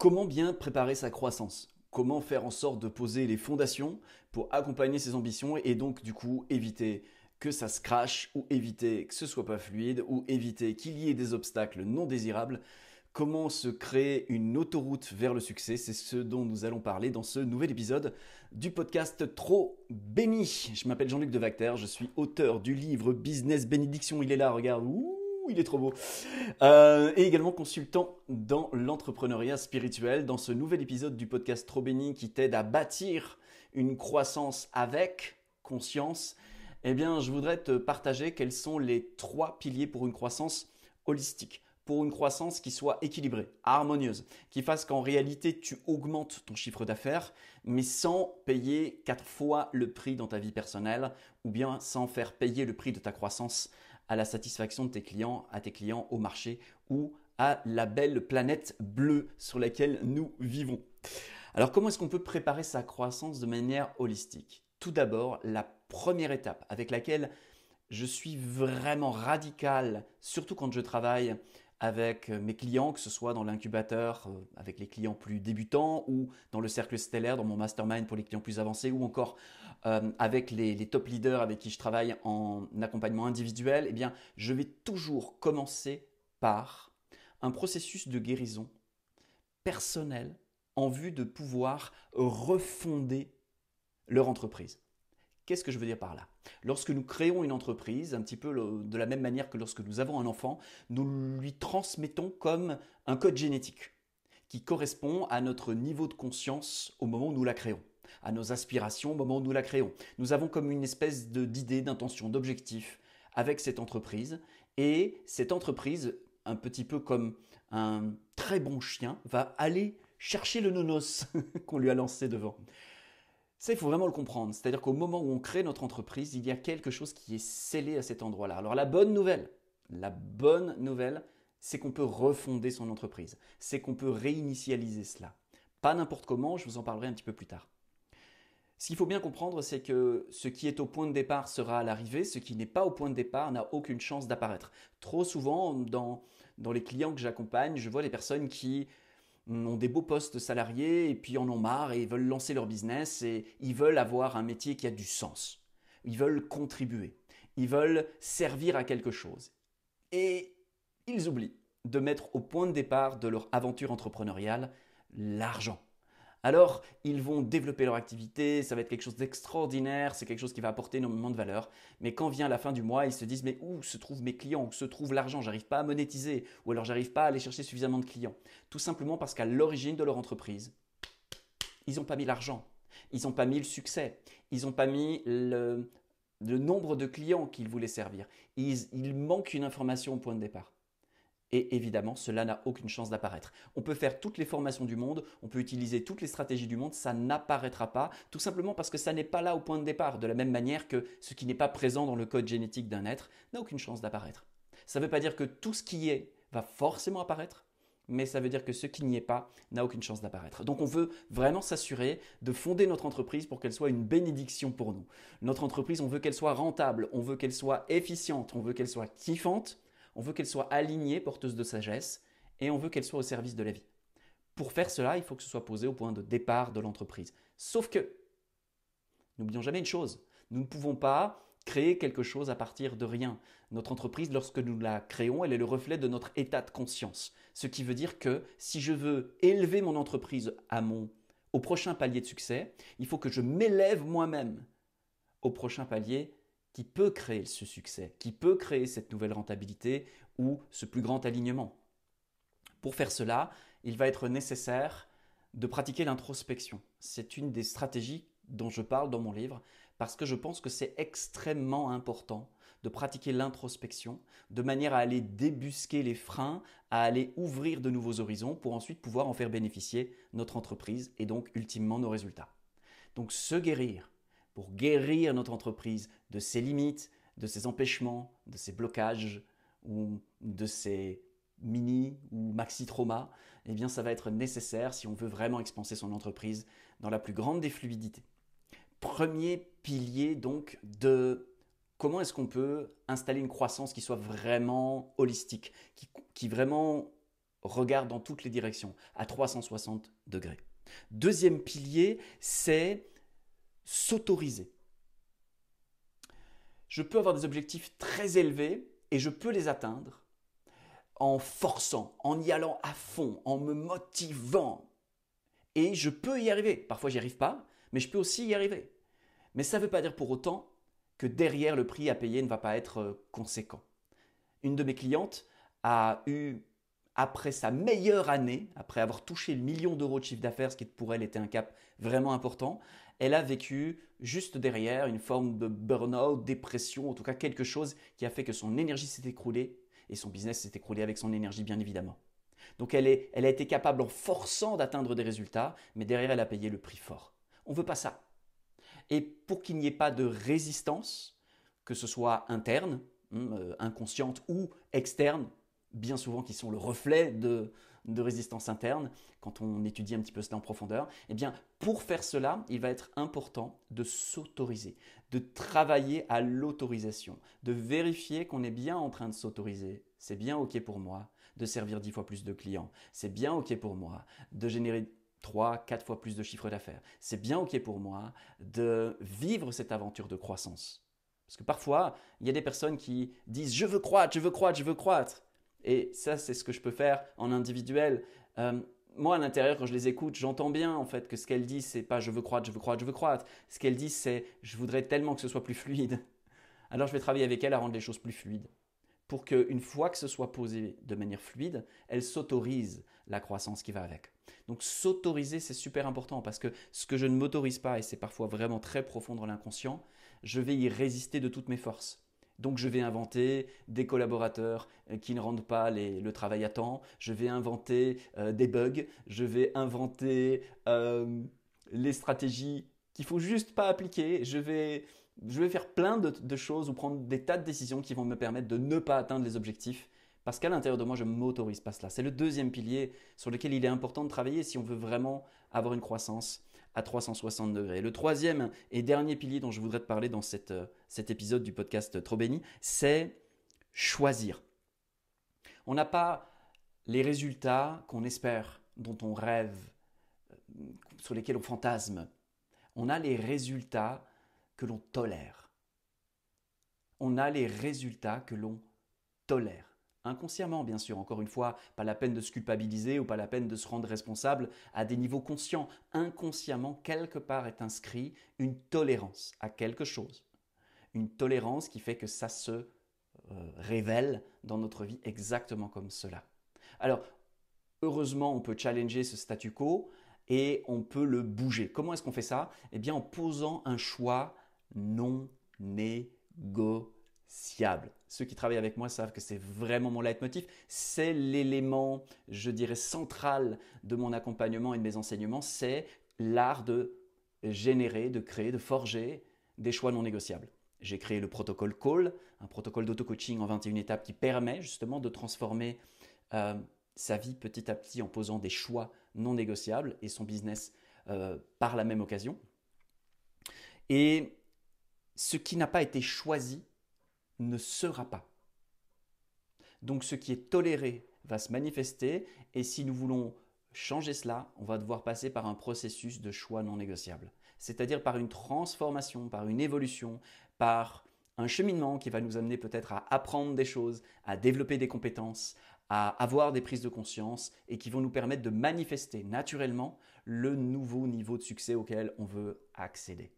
Comment bien préparer sa croissance? Comment faire en sorte de poser les fondations pour accompagner ses ambitions et donc du coup éviter que ça se crache ou éviter que ce soit pas fluide ou éviter qu'il y ait des obstacles non désirables? Comment se créer une autoroute vers le succès? C'est ce dont nous allons parler dans ce nouvel épisode du podcast Trop Béni. Je m'appelle Jean-Luc Devacter, je suis auteur du livre Business Bénédiction. Il est là, regarde il est trop beau. Euh, et également consultant dans l'entrepreneuriat spirituel, dans ce nouvel épisode du podcast Trop Béni qui t'aide à bâtir une croissance avec conscience. Eh bien, je voudrais te partager quels sont les trois piliers pour une croissance holistique pour une croissance qui soit équilibrée, harmonieuse, qui fasse qu'en réalité tu augmentes ton chiffre d'affaires, mais sans payer quatre fois le prix dans ta vie personnelle, ou bien sans faire payer le prix de ta croissance à la satisfaction de tes clients, à tes clients au marché ou à la belle planète bleue sur laquelle nous vivons. Alors comment est-ce qu'on peut préparer sa croissance de manière holistique? Tout d'abord, la première étape avec laquelle je suis vraiment radical, surtout quand je travaille avec mes clients, que ce soit dans l'incubateur euh, avec les clients plus débutants ou dans le cercle stellaire, dans mon mastermind pour les clients plus avancés ou encore euh, avec les, top leaders avec qui je travaille en accompagnement individuel, eh bien, je vais toujours commencer par un processus de guérison personnelle en vue de pouvoir refonder leur entreprise. Qu'est-ce que je veux dire par là? Lorsque nous créons une entreprise, un petit peu de la même manière que lorsque nous avons un enfant, nous lui transmettons comme un code génétique qui correspond à notre niveau de conscience au moment où nous la créons, à nos aspirations au moment où nous la créons. Nous avons comme une espèce d'idée, d'intention, d'objectif avec cette entreprise et cette entreprise, un petit peu comme un très bon chien, va aller chercher le nonos qu'on lui a lancé devant. Ça, il faut vraiment le comprendre. C'est-à-dire qu'au moment où on crée notre entreprise, il y a quelque chose qui est scellé à cet endroit-là. Alors la bonne nouvelle, la bonne nouvelle, c'est qu'on peut refonder son entreprise. C'est qu'on peut réinitialiser cela. Pas n'importe comment, je vous en parlerai un petit peu plus tard. Ce qu'il faut bien comprendre, c'est que ce qui est au point de départ sera à l'arrivée, ce qui n'est pas au point de départ n'a aucune chance d'apparaître. Trop souvent, dans, dans les clients que j'accompagne, je vois des personnes qui ont des beaux postes salariés et puis en ont marre et veulent lancer leur business et ils veulent avoir un métier qui a du sens. Ils veulent contribuer. Ils veulent servir à quelque chose. Et ils oublient de mettre au point de départ de leur aventure entrepreneuriale l'argent. Alors, ils vont développer leur activité, ça va être quelque chose d'extraordinaire, c'est quelque chose qui va apporter énormément de valeur. Mais quand vient la fin du mois, ils se disent mais où se trouvent mes clients, où se trouve l'argent, j'arrive pas à monétiser, ou alors j'arrive pas à aller chercher suffisamment de clients. Tout simplement parce qu'à l'origine de leur entreprise, ils n'ont pas mis l'argent, ils n'ont pas mis le succès, ils n'ont pas mis le, nombre de clients qu'ils voulaient servir. il manque une information au point de départ. Et évidemment, cela n'a aucune chance d'apparaître. On peut faire toutes les formations du monde, on peut utiliser toutes les stratégies du monde, ça n'apparaîtra pas, tout simplement parce que ça n'est pas là au point de départ, de la même manière que ce qui n'est pas présent dans le code génétique d'un être n'a aucune chance d'apparaître. Ça ne veut pas dire que tout ce qui est va forcément apparaître, mais ça veut dire que ce qui n'y est pas n'a aucune chance d'apparaître. Donc on veut vraiment s'assurer de fonder notre entreprise pour qu'elle soit une bénédiction pour nous. Notre entreprise, on veut qu'elle soit rentable, on veut qu'elle soit efficiente, on veut qu'elle soit kiffante, on veut qu'elle soit alignée, porteuse de sagesse, et on veut qu'elle soit au service de la vie. Pour faire cela, il faut que ce soit posé au point de départ de l'entreprise. Sauf que, n'oublions jamais une chose, nous ne pouvons pas créer quelque chose à partir de rien. Notre entreprise, lorsque nous la créons, elle est le reflet de notre état de conscience. Ce qui veut dire que si je veux élever mon entreprise à mon, au prochain palier de succès, il faut que je m'élève moi-même au prochain palier qui peut créer ce succès, qui peut créer cette nouvelle rentabilité ou ce plus grand alignement. Pour faire cela, il va être nécessaire de pratiquer l'introspection. C'est une des stratégies dont je parle dans mon livre parce que je pense que c'est extrêmement important de pratiquer l'introspection de manière à aller débusquer les freins, à aller ouvrir de nouveaux horizons pour ensuite pouvoir en faire bénéficier notre entreprise et donc ultimement nos résultats. Donc se guérir, pour guérir notre entreprise de ses limites, de ses empêchements, de ses blocages ou de ses mini ou maxi traumas, eh bien ça va être nécessaire si on veut vraiment expanser son entreprise dans la plus grande des fluidités. Premier pilier donc de comment est-ce qu'on peut installer une croissance qui soit vraiment holistique, qui, qui vraiment regarde dans toutes les directions, à 360 degrés. Deuxième pilier, c'est s'autoriser. Je peux avoir des objectifs très élevés et je peux les atteindre en forçant, en y allant à fond, en me motivant. Et je peux y arriver. Parfois, j'y arrive pas, mais je peux aussi y arriver. Mais ça ne veut pas dire pour autant que derrière le prix à payer ne va pas être euh, conséquent. Une de mes clientes a eu, après sa meilleure année, après avoir touché le million d'euros de chiffre d'affaires, ce qui pour elle était un cap vraiment important, elle a vécu juste derrière une forme de burn-out, dépression, en tout cas quelque chose qui a fait que son énergie s'est écroulée et son business s'est écroulé avec son énergie bien évidemment. Donc elle, est, elle a été capable en forçant d'atteindre des résultats, mais derrière elle a payé le prix fort. On ne veut pas ça. Et pour qu'il n'y ait pas de résistance, que ce soit interne, hum, euh, inconsciente ou externe, bien souvent qui sont le reflet de, résistance interne, quand on étudie un petit peu cela en profondeur, eh bien, pour faire cela, il va être important de s'autoriser, de travailler à l'autorisation, de vérifier qu'on est bien en train de s'autoriser. C'est bien OK pour moi de servir dix fois plus de clients. C'est bien OK pour moi de générer 3, 4 fois plus de chiffre d'affaires. C'est bien OK pour moi de vivre cette aventure de croissance. Parce que parfois, il y a des personnes qui disent je veux croître, je veux croître, je veux croître. Et ça, c'est ce que je peux faire en individuel. Euh, moi, à l'intérieur, quand je les écoute, j'entends bien en fait que ce qu'elles disent, c'est pas je veux croître, je veux croître, je veux croître. Ce qu'elles disent, c'est je voudrais tellement que ce soit plus fluide. Alors, je vais travailler avec elles à rendre les choses plus fluides. Pour qu'une fois que ce soit posé de manière fluide, elles s'autorisent la croissance qui va avec. Donc s'autoriser, c'est super important parce que ce que je ne m'autorise pas, et c'est parfois vraiment très profond dans l'inconscient, je vais y résister de toutes mes forces. Donc je vais inventer des collaborateurs euh, qui ne rendent pas le travail à temps, je vais inventer euh, des bugs, je vais inventer euh, les stratégies qu'il faut juste pas appliquer, je vais, je vais faire plein de, choses ou prendre des tas de décisions qui vont me permettre de ne pas atteindre les objectifs. Parce qu'à l'intérieur de moi, je ne m'autorise pas cela. C'est le deuxième pilier sur lequel il est important de travailler si on veut vraiment avoir une croissance à 360 degrés. Le troisième et dernier pilier dont je voudrais te parler dans euh, cet épisode du podcast Trop béni, c'est choisir. On n'a pas les résultats qu'on espère, dont on rêve, euh, sur lesquels on fantasme. On a les résultats que l'on tolère. On a les résultats que l'on tolère. Inconsciemment, bien sûr, encore une fois, pas la peine de se culpabiliser ou pas la peine de se rendre responsable à des niveaux conscients. Inconsciemment, quelque part est inscrit une tolérance à quelque chose. Une tolérance qui fait que ça se euh, révèle dans notre vie exactement comme cela. Alors, heureusement, on peut challenger ce statu quo et on peut le bouger. Comment est-ce qu'on fait ça? Eh bien, en posant un choix non négociable ceux qui travaillent avec moi savent que c'est vraiment mon leitmotiv. C'est l'élément, je dirais, central de mon accompagnement et de mes enseignements. C'est l'art de générer, de créer, de forger des choix non négociables. J'ai créé le protocole Call, un protocole d'auto-coaching en 21 étapes qui permet justement de transformer euh, sa vie petit à petit en posant des choix non négociables et son business euh, par la même occasion. Et ce qui n'a pas été choisi ne sera pas. Donc ce qui est toléré va se manifester et si nous voulons changer cela, on va devoir passer par un processus de choix non négociable. C'est-à-dire par une transformation, par une évolution, par un cheminement qui va nous amener peut-être à apprendre des choses, à développer des compétences, à avoir des prises de conscience et qui vont nous permettre de manifester naturellement le nouveau niveau de succès auquel on veut accéder.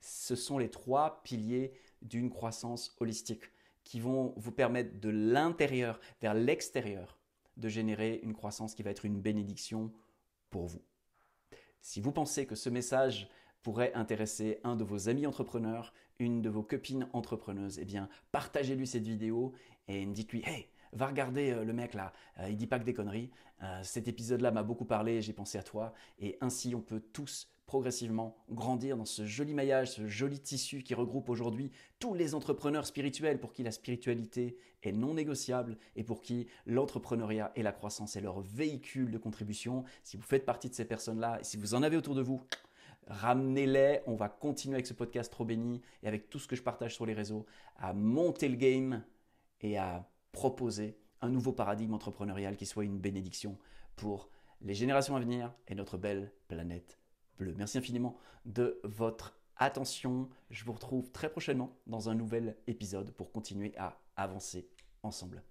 Ce sont les trois piliers d'une croissance holistique qui vont vous permettre de l'intérieur vers l'extérieur de générer une croissance qui va être une bénédiction pour vous. Si vous pensez que ce message pourrait intéresser un de vos amis entrepreneurs, une de vos copines entrepreneuses, eh bien, partagez-lui cette vidéo et dites-lui Hey, va regarder euh, le mec là, euh, il dit pas que des conneries. Euh, cet épisode-là m'a beaucoup parlé, j'ai pensé à toi. Et ainsi, on peut tous progressivement grandir dans ce joli maillage, ce joli tissu qui regroupe aujourd'hui tous les entrepreneurs spirituels pour qui la spiritualité est non négociable et pour qui l'entrepreneuriat et la croissance est leur véhicule de contribution. Si vous faites partie de ces personnes-là et si vous en avez autour de vous, ramenez-les. On va continuer avec ce podcast trop béni et avec tout ce que je partage sur les réseaux à monter le game et à proposer un nouveau paradigme entrepreneurial qui soit une bénédiction pour les générations à venir et notre belle planète Merci infiniment de votre attention. Je vous retrouve très prochainement dans un nouvel épisode pour continuer à avancer ensemble.